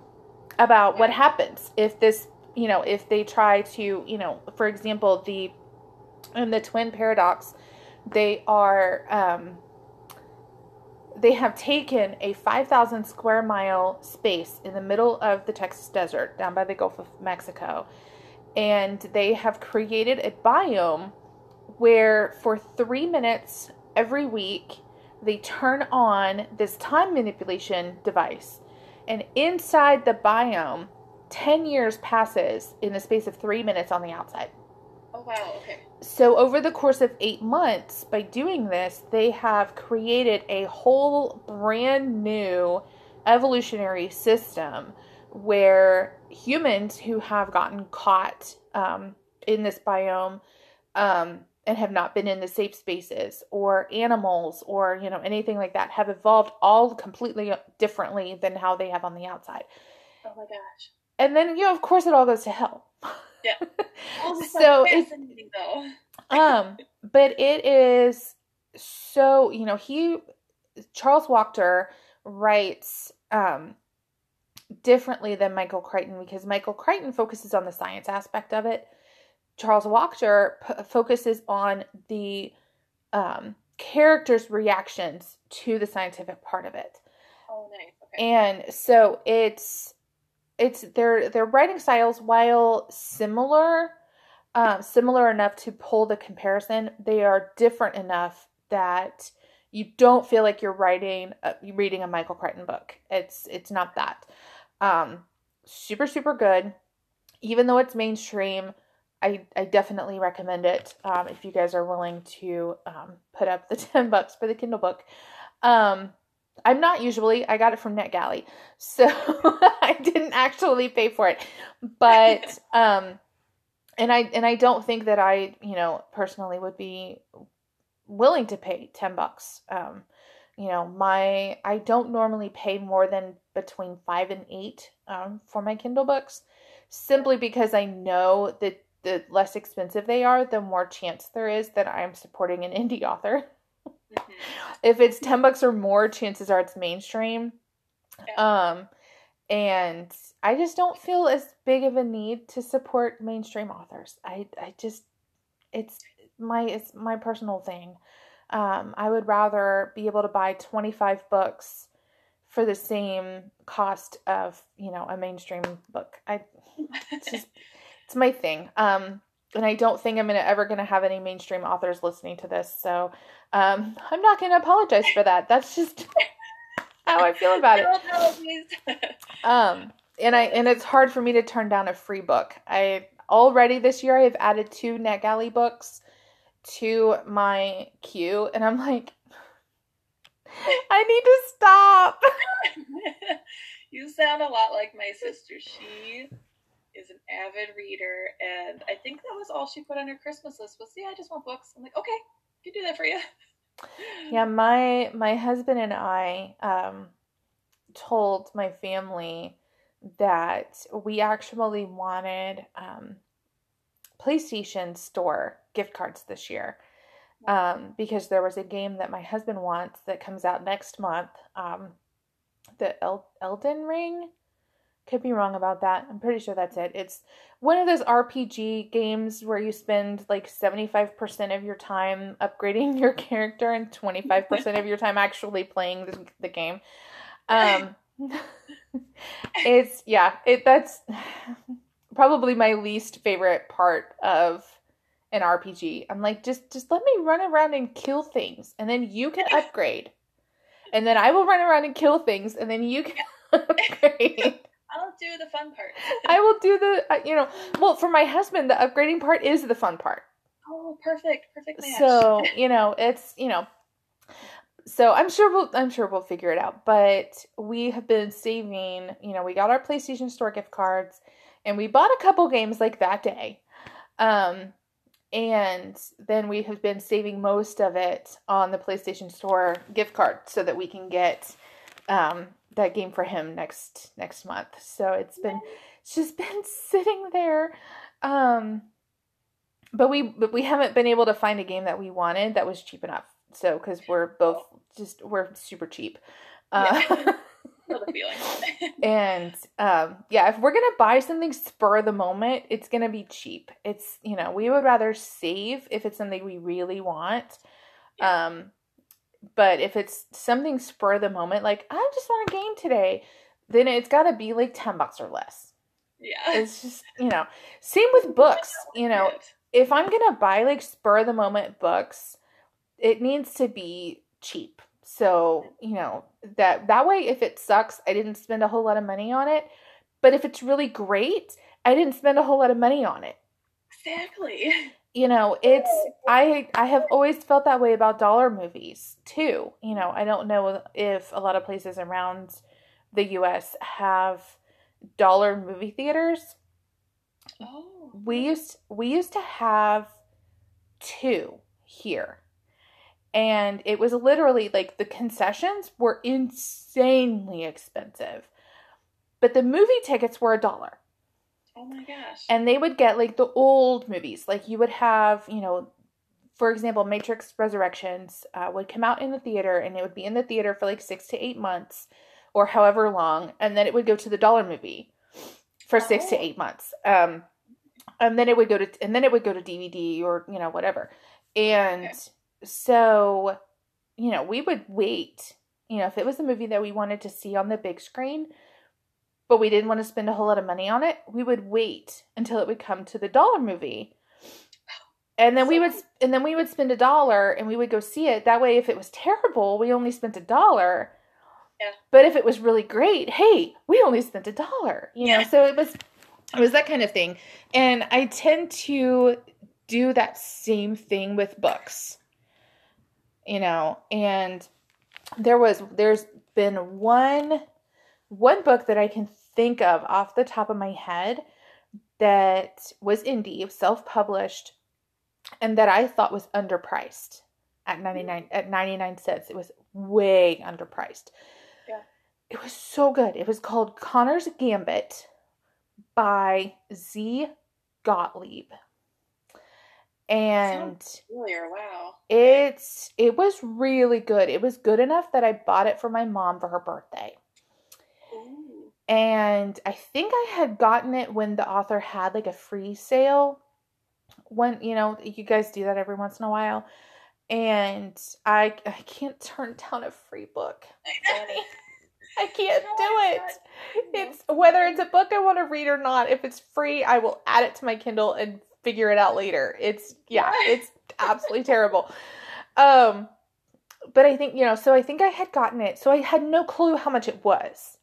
about what happens if this you know if they try to you know for example the in the twin paradox they are um they have taken a 5,000 square mile space in the middle of the Texas desert down by the Gulf of Mexico, and they have created a biome where for three minutes every week they turn on this time manipulation device, and inside the biome, 10 years passes in the space of three minutes on the outside. Oh, wow. Okay. So, over the course of eight months, by doing this, they have created a whole brand new evolutionary system where humans who have gotten caught um, in this biome um, and have not been in the safe spaces, or animals, or you know anything like that, have evolved all completely differently than how they have on the outside. Oh my gosh! And then you know, of course, it all goes to hell. Yeah. (laughs) So it's though. um, but it is so you know he Charles Wachter writes um differently than Michael Crichton because Michael Crichton focuses on the science aspect of it. Charles Wachter p- focuses on the um, characters' reactions to the scientific part of it. Oh, nice. Okay. And so it's it's their their writing styles, while similar, um, similar enough to pull the comparison, they are different enough that you don't feel like you're writing uh, reading a Michael Crichton book. It's it's not that. Um, super super good. Even though it's mainstream, I I definitely recommend it. Um, if you guys are willing to um, put up the (laughs) ten bucks for the Kindle book. Um, I'm not usually. I got it from NetGalley, so (laughs) I didn't actually pay for it. But (laughs) um, and I and I don't think that I you know personally would be willing to pay ten bucks. Um, you know, my I don't normally pay more than between five and eight um, for my Kindle books, simply because I know that the less expensive they are, the more chance there is that I'm supporting an indie author. (laughs) Mm-hmm. If it's 10 bucks or more, chances are it's mainstream. Yeah. Um and I just don't feel as big of a need to support mainstream authors. I I just it's my it's my personal thing. Um I would rather be able to buy 25 books for the same cost of, you know, a mainstream book. I it's just (laughs) it's my thing. Um and I don't think I'm gonna ever gonna have any mainstream authors listening to this. So um, I'm not gonna apologize for that. That's just (laughs) how I feel about (laughs) it. (laughs) um, and I and it's hard for me to turn down a free book. I already this year I have added two NetGalley books to my queue, and I'm like, I need to stop. you sound a lot like my sister. She is an avid reader, and I think that was all she put on her Christmas list was, "Yeah, I just want books." I'm like, "Okay, I can do that for you." (laughs) Yeah, my my husband and I um, told my family that we actually wanted um, PlayStation Store gift cards this year um, because there was a game that my husband wants that comes out next month. Um, the El- Elden Ring could be wrong about that. I'm pretty sure that's it. It's one of those RPG games where you spend like 75% of your time upgrading (laughs) your character and 25% of your time actually playing the, the game. Um (laughs) it's yeah, it that's (sighs) probably my least favorite part of an RPG. I'm like just just let me run around and kill things and then you can upgrade. And then I will run around and kill things and then you can (laughs) upgrade. I'll do the fun part. (laughs) I will do the, uh, you know, well, for my husband, the upgrading part is the fun part. Oh, perfect, perfect match. So you know, it's you know, so I'm sure we'll, I'm sure we'll figure it out. But we have been saving. You know, we got our PlayStation Store gift cards, and we bought a couple games like that day. Um, and then we have been saving most of it on the PlayStation Store gift card so that we can get um that game for him next next month. So it's been it's just (laughs) been sitting there. Um but we but we haven't been able to find a game that we wanted that was cheap enough. So cuz we're both just we're super cheap. Uh, (laughs) yeah. (laughs) and um yeah, if we're going to buy something spur of the moment, it's going to be cheap. It's, you know, we would rather save if it's something we really want. Yeah. Um But if it's something spur of the moment, like I just want a game today, then it's got to be like 10 bucks or less. Yeah. It's just, you know, same with books, you know, if I'm going to buy like spur of the moment books, it needs to be cheap. So, you know, that that way if it sucks, I didn't spend a whole lot of money on it. But if it's really great, I didn't spend a whole lot of money on it. Exactly. (laughs) You know, it's I I have always felt that way about dollar movies too. You know, I don't know if a lot of places around the US have dollar movie theaters. Oh. We used we used to have two here. And it was literally like the concessions were insanely expensive. But the movie tickets were a dollar. Oh my gosh. And they would get like the old movies. Like you would have, you know, for example, Matrix Resurrections uh, would come out in the theater and it would be in the theater for like six to eight months or however long. And then it would go to the dollar movie for six to Oh. eight months. Um, and then it would go to, and then it would go to DVD or, you know, whatever. And Okay. so, you know, we would wait, you know, if it was a movie that we wanted to see on the big screen, but we didn't want to spend a whole lot of money on it, we would wait until it would come to the dollar movie. And then we would and then we would spend a dollar and we would go see it. That way if it was terrible, we only spent a dollar. Yeah. But if it was really great, hey, we only spent a dollar. You know, Yeah. so it was it was that kind of thing. And I tend to do that same thing with books. You know, and there was there's been one one book that I can think of off the top of my head that was indie, self-published, and that I thought was underpriced at hmm. 99 at 99 cents. It was way underpriced. Yeah. It was so good. It was called Connor's Gambit by Z Gottlieb. And Familiar. Wow. it's it was really good. It was good enough that I bought it for my mom for her birthday. And I think I had gotten it when the author had like a free sale. When you know, you guys do that every once in a while. And I I can't turn down a free book. I can't No, do it. It's whether it's a book I want to read or not. If it's free, I will add it to my Kindle and figure it out later. It's yeah, (laughs) it's absolutely terrible. Um but I think, you know, so I think I had gotten it. So I had no clue how much it was.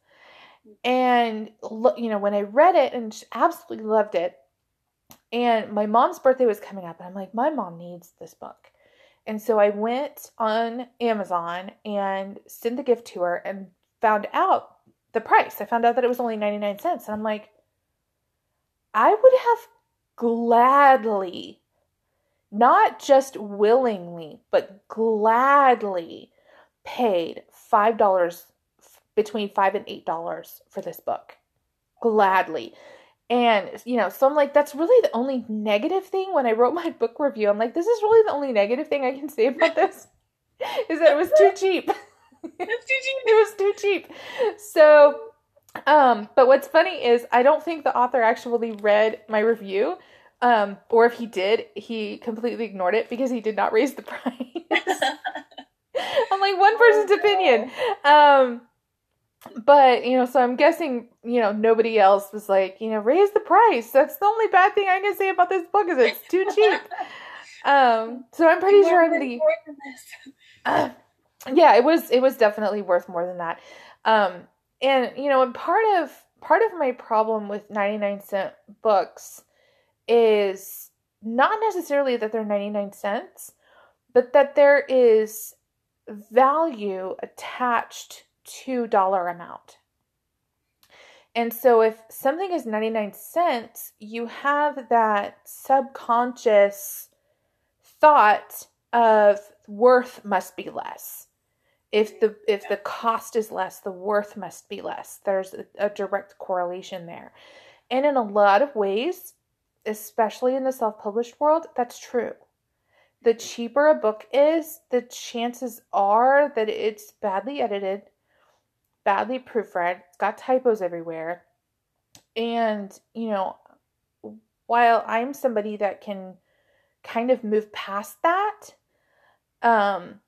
And you know, when I read it and absolutely loved it. And my mom's birthday was coming up and I'm like, my mom needs this book. And so I went on Amazon and sent the gift to her and found out the price. I found out that it was only 99 cents. And I'm like, I would have gladly, not just willingly, but gladly paid $5 between 5 and 8 dollars for this book. Gladly. And you know, so I'm like, that's really the only negative thing when I wrote (laughs) my book review. I'm like, this is really the only negative thing I can say about (laughs) this is that it was too cheap. That's too cheap. it was too cheap. So, um, but what's funny is I don't think the author actually read my review. Um, or if he did, he completely ignored it because he did not raise the (laughs) price. I'm like one person's opinion. Um, but you know, so I'm guessing you know nobody else was like you know raise the price. That's the only bad thing I can say about this book is it's too cheap. (laughs) Um, so I'm pretty sure the this. uh, (laughs) yeah, it was it was definitely worth more than that. Um, and you know, and part of part of my problem with 99 cent books is not necessarily that they're 99 cents, but that there is value attached to dollar amount. And so if something is 99 cents, you have that subconscious thought of worth must be less. If the if the cost is less, the worth must be less. There's a, a direct correlation there. And in a lot of ways, especially in the self-published world, that's true. The cheaper a book is, the chances are that it's badly edited, badly proofread, it's got typos everywhere. And, you know, while I'm somebody that can kind of move past that, um,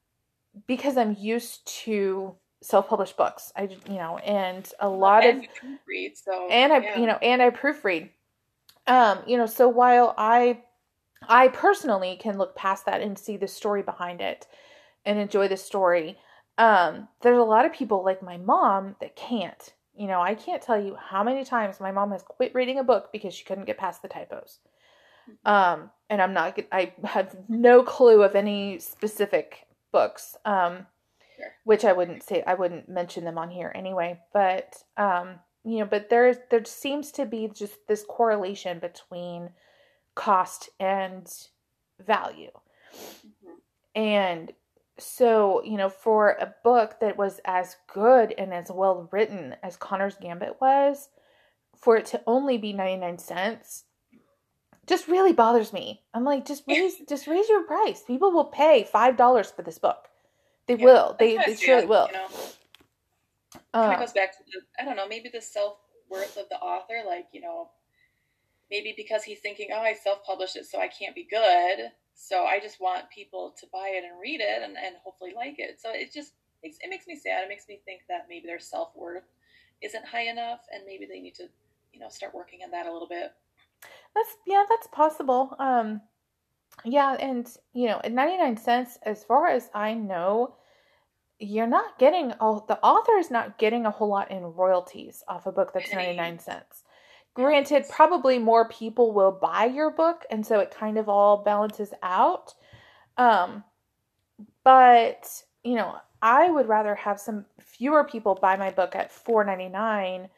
because I'm used to self-published books. I you know, and a lot and of proofread, so and I yeah. you know, and I proofread. Um, you know, so while I I personally can look past that and see the story behind it and enjoy the story. Um, there's a lot of people like my mom that can't. You know, I can't tell you how many times my mom has quit reading a book because she couldn't get past the typos. Um, and I'm not, I have no clue of any specific books, um, Sure. which I wouldn't say, I wouldn't mention them on here anyway. But, um, you know, but there, there seems to be just this correlation between cost and value. Mhm. And so, you know, for a book that was as good and as well written as Connor's Gambit was, for it to only be 99 cents just really bothers me. I'm like, just raise just raise your price. People will pay five dollars for this book. They Yeah, will. They, that's how I they surely it, will. You know, kind Uh, of goes back to the I don't know, maybe the self worth of the author, like you know, maybe because he's thinking, oh, I self published it, so I can't be good, so I just want people to buy it and read it and, and hopefully like it. So it just makes it makes me sad. It makes me think that maybe their self worth isn't high enough, and maybe they need to you know start working on that a little bit. That's yeah, that's possible. Um yeah, and you know, at 99 cents as far as I know, you're not getting oh the author is not getting a whole lot in royalties off a book that's 99 cents. Granted, probably more people will buy your book and so it kind of all balances out. Um but, you know, I would rather have some fewer people buy my book at 4.99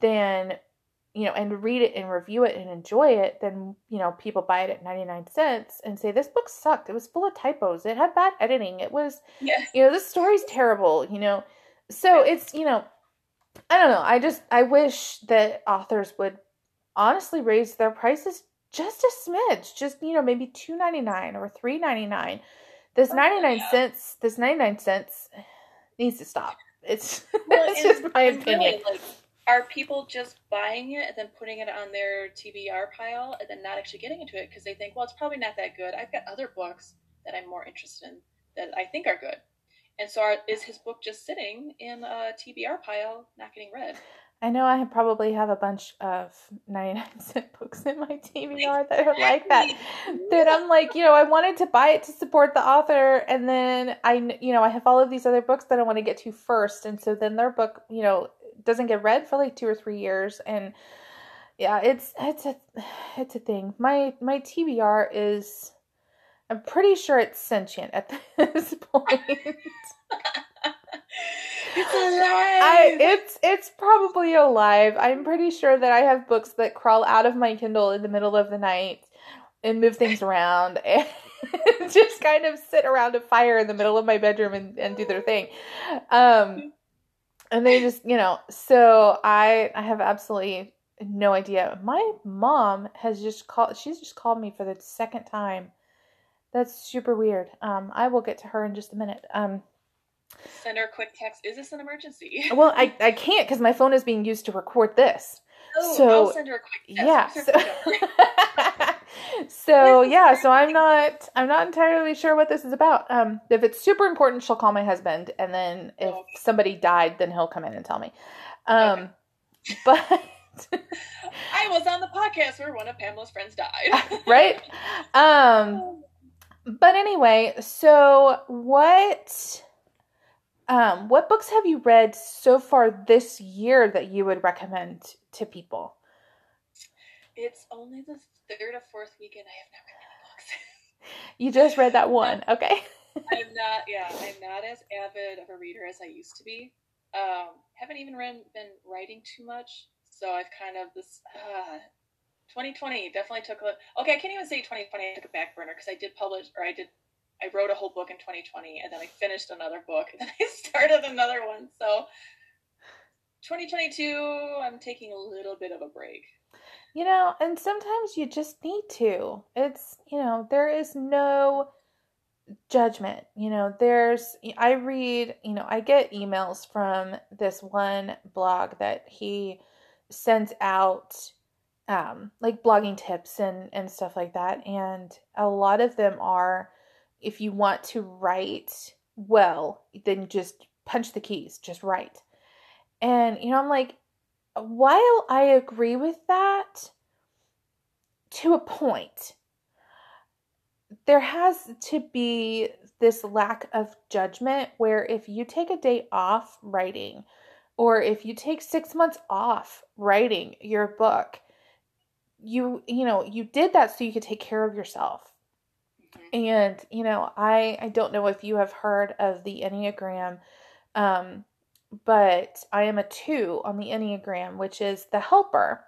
than you know, and read it and review it and enjoy it, then, you know, people buy it at 99 cents and say, this book sucked. It was full of typos. It had bad editing. It was, Yeah. you know, this story's terrible, you know. So it's, you know, I don't know. I just, I wish that authors would honestly raise their prices just a smidge. Just, you know, maybe two ninety nine or three ninety nine. This Oh, 99 yeah. cents, this 99 cents needs to stop. It's, (laughs) Well, it's just my opinion. really, like, are people just buying it and then putting it on their TBR pile and then not actually getting into it because they think, well, it's probably not that good. I've got other books that I'm more interested in that I think are good. And so, are, is his book just sitting in a TBR pile, not getting read? I know I probably have a bunch of 99 (laughs) cent books in my TBR that are like that. That I'm like, you know, I wanted to buy it to support the author, and then I, you know, I have all of these other books that I want to get to first, and so then their book, you know, doesn't get read for like two or three years, and yeah, it's it's a (sighs) it's a thing. My my TBR is, I'm pretty sure it's sentient at (laughs) this point. it's alive. I it's it's probably alive. I'm pretty sure that I have books that crawl out of my Kindle in the middle of the night and move things around (laughs) and just kind of sit around a fire in the middle of my bedroom and, and do their thing. Um and they just, you know, so I I have absolutely no idea. My mom has just called she's just called me for the second time. That's super weird. Um I will get to her in just a minute. Um Send her a quick text. Is this an emergency? (laughs) well, I, I (laughs) can't because my phone is being used to record this. Oh, so- I'll send her a quick text. Yeah. (laughs) So, so yeah, so I'm not I'm not entirely sure what this is about. Um if it's super important, she'll call my husband and then if Oh. somebody died, then he'll come in and tell me. Um but I was on the podcast where one of Pamela's friends died. right? Um but anyway, so what um what books have you read so far this year that you would recommend to people? It's only the third or fourth weekend. I have not read any books. (laughs) You just read that one. (laughs) Okay. I'm not, yeah, I'm not as avid of a reader as I used to be. Um, haven't even read, been writing too much, so I've kind of this. Uh, 2020 definitely took a. Okay, I can't even say 2020 I took a back burner because I did publish or I did. I wrote a whole book in 2020 and then I finished another book (laughs) and then I started another one. So 2022, I'm taking a little bit of a break. You know, and sometimes you just need to. It's, you know, there is no judgment. You know, there's, I read, you know, I get emails from this one blog that he sends out, um, like blogging tips and, and stuff like that. And a lot of them are, if you want to write well, then just punch the keys, just write. And, you know, I'm like, while I agree with that to a point, there has to be this lack of judgment where if you take a day off writing, or if you take six months off writing your book, you you know you did that so you could take care of yourself. Mm-hmm. and you know i i don't know if you have heard of the enneagram um but i am a two on the enneagram which is the helper.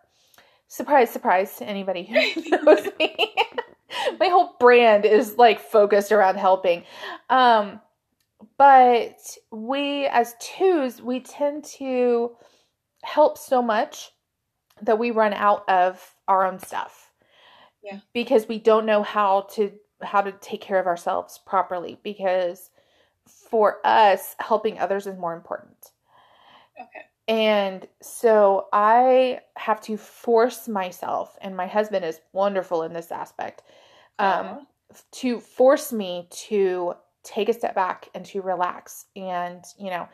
Surprise surprise to anybody who (laughs) knows me. (laughs) My whole brand is like focused around helping. Um but we as twos we tend to help so much that we run out of our own stuff. Yeah. Because we don't know how to how to take care of ourselves properly because for us helping others is more important. Okay. And so I have to force myself and my husband is wonderful in this aspect. Um uh-huh. to force me to take a step back and to relax and you know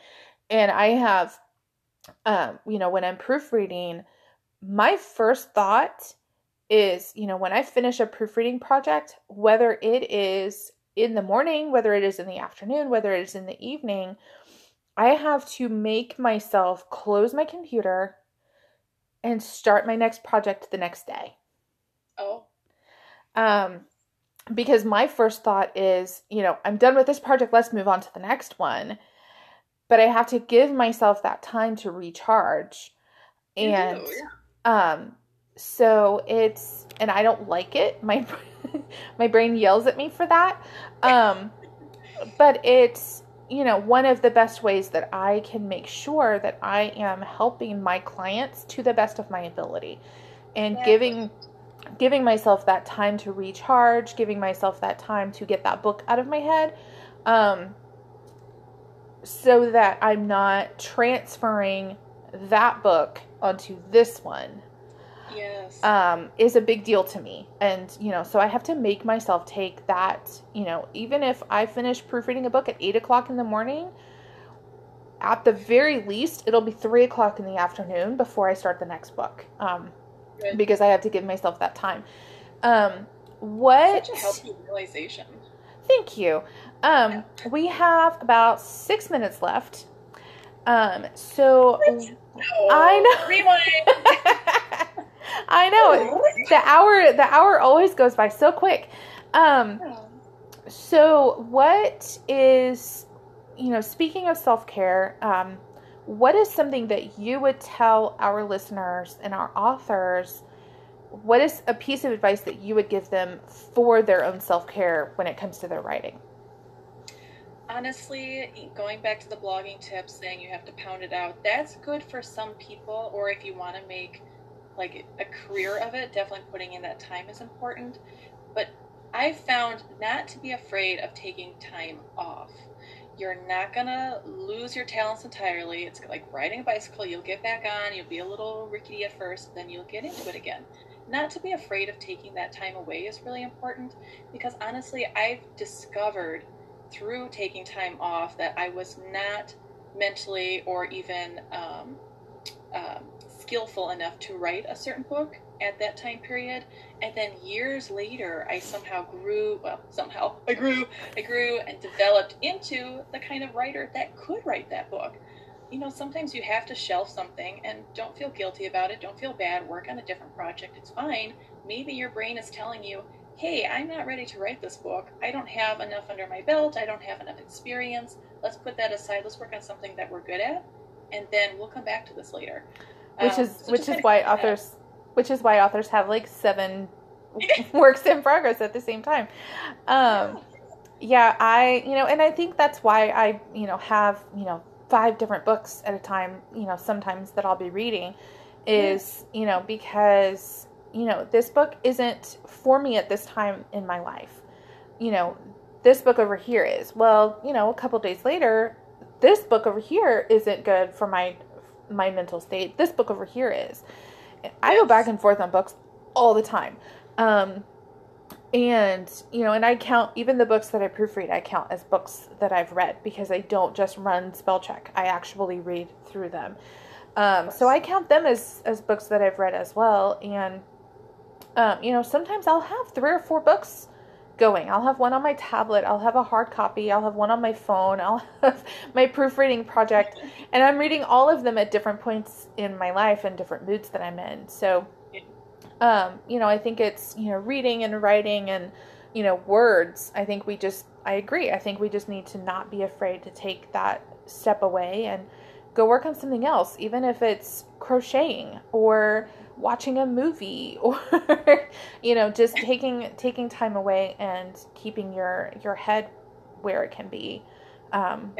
and I have um you know when I'm proofreading my first thought is, you know, when I finish a proofreading project, whether it is in the morning, whether it is in the afternoon, whether it is in the evening, I have to make myself close my computer and start my next project the next day. Oh. Um because my first thought is, you know, I'm done with this project, let's move on to the next one. But I have to give myself that time to recharge. And do, yeah. Um, so it's and I don't like it. My (laughs) my brain yells at me for that. Um, but it's you know one of the best ways that I can make sure that I am helping my clients to the best of my ability and yeah. giving giving myself that time to recharge, giving myself that time to get that book out of my head. Um, so that I'm not transferring that book onto this one yes. um is a big deal to me. And you know so i have to make myself take that you know even if i finish proofreading a book at eight o'clock in the morning at the very least it'll be three o'clock in the afternoon before i start the next book um Good. because i have to give myself that time. Um what such a healthy realization. Thank you. Um yeah. we have about six minutes left um so no. I know. Rewind. (laughs) I know. The hour the hour always goes by so quick. Um so what is you know, speaking of self-care, um what is something that you would tell our listeners and our authors what is a piece of advice that you would give them for their own self-care when it comes to their writing? Honestly, going back to the blogging tips saying you have to pound it out, that's good for some people, or if you want to make like a career of it, definitely putting in that time is important. But I've found not to be afraid of taking time off. You're not gonna lose your talents entirely. It's like riding a bicycle. You'll get back on, you'll be a little rickety at first, then you'll get into it again. Not to be afraid of taking that time away is really important because honestly, I've discovered through taking time off that I was not mentally or even um, um, skillful enough to write a certain book at that time period. And then years later, I somehow grew, well, somehow (laughs) I grew, I grew and developed into the kind of writer that could write that book. You know, sometimes you have to shelf something and don't feel guilty about it. Don't feel bad. Work on a different project. It's fine. Maybe your brain is telling you, hey, I'm not ready to write this book. I don't have enough under my belt. I don't have enough experience. Let's put that aside. Let's work on something that we're good at, and then we'll come back to this later. Which um, is so which is why authors which is why authors have like seven (laughs) works in progress at the same time. Um, yeah, I you know, and I think that's why I you know have you know five different books at a time. You know, sometimes that I'll be reading is you know because you know, this book isn't for me at this time in my life. You know, this book over here is. Well, you know, a couple days later, this book over here isn't good for my my mental state. This book over here is. I go back and forth on books all the time. Um, and you know and i count even the books that i proofread i count as books that i've read because i don't just run spell check i actually read through them um, so i count them as as books that i've read as well and um, you know sometimes i'll have three or four books going i'll have one on my tablet i'll have a hard copy i'll have one on my phone (laughs) i'll have my proofreading project and i'm reading all of them at different points in my life and different moods that i'm in so um, you know, I think it's, you know, reading and writing and, you know, words. I think we just, I agree. I think we just need to not be afraid to take that step away and go work on something else, even if it's crocheting or watching a movie (laughs) or you know just taking taking time away and keeping your your head where it can be um,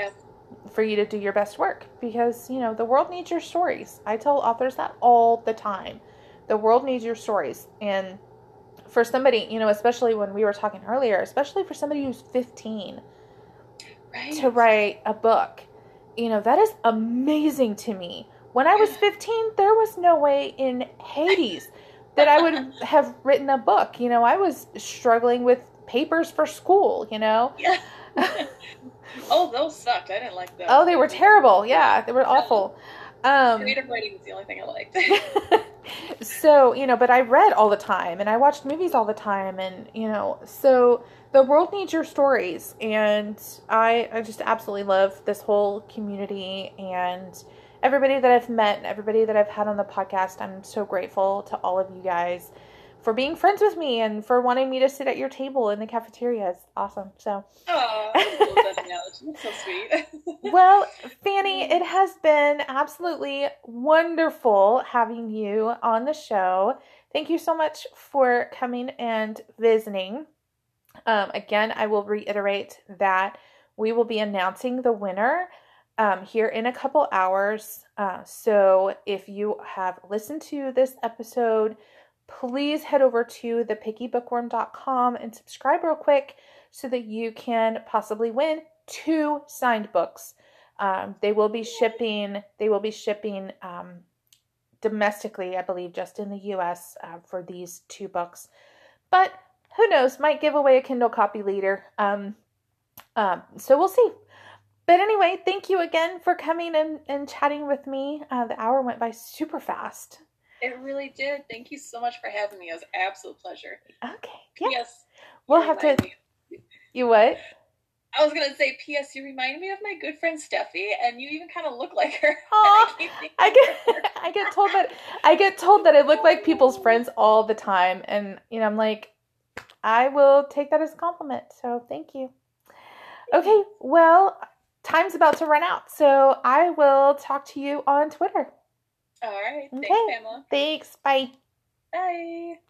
for you to do your best work. Because you know the world needs your stories. I tell authors that all the time. The world needs your stories. And for somebody you know especially when we were talking earlier especially for somebody who's 15 Right. to write a book you know that is amazing to me when i was 15 there was no way in hades that i would (laughs) have written a book you know i was struggling with papers for school you know Yeah. (laughs) oh, those sucked. I didn't like those. oh they were terrible yeah they were awful um Creative writing is the only thing I liked. (laughs) so you know but i read all the time and i watched movies all the time and you know so the world needs your stories and i i just absolutely love this whole community and everybody that i've met everybody that i've had on the podcast i'm so grateful to all of you guys for being friends with me and for wanting me to sit at your table in the cafeteria it's awesome so oh, (laughs) I love that analogy. That's so sweet. (laughs) well, Fanny, it has been absolutely wonderful having you on the show. Thank you so much for coming and visiting. Um, again, I will reiterate that we will be announcing the winner um, here in a couple hours. Uh, so if you have listened to this episode, please head over to thepickybookworm.com and subscribe real quick so that you can possibly win two signed books. Um, they will be shipping. They will be shipping um, domestically, I believe, just in the U.S. Uh, for these two books. But who knows? Might give away a Kindle copy later. Um, um, so we'll see. But anyway, thank you again for coming and, and chatting with me. Uh, the hour went by super fast. It really did. Thank you so much for having me. It was an absolute pleasure. Okay. Yeah. Yes. We'll have to. You what? I was gonna say, P.S. You remind me of my good friend Steffi, and you even kind of look like her. (laughs) Aw, keep thinking I get her. (laughs) I get told that I get told that I look like people's friends all the time and you know I'm like I will take that as a compliment. So thank you. Okay, well, time's about to run out. So I will talk to you on Twitter. All right. Thanks, Okay. Pamela. Thanks. Bye. Bye.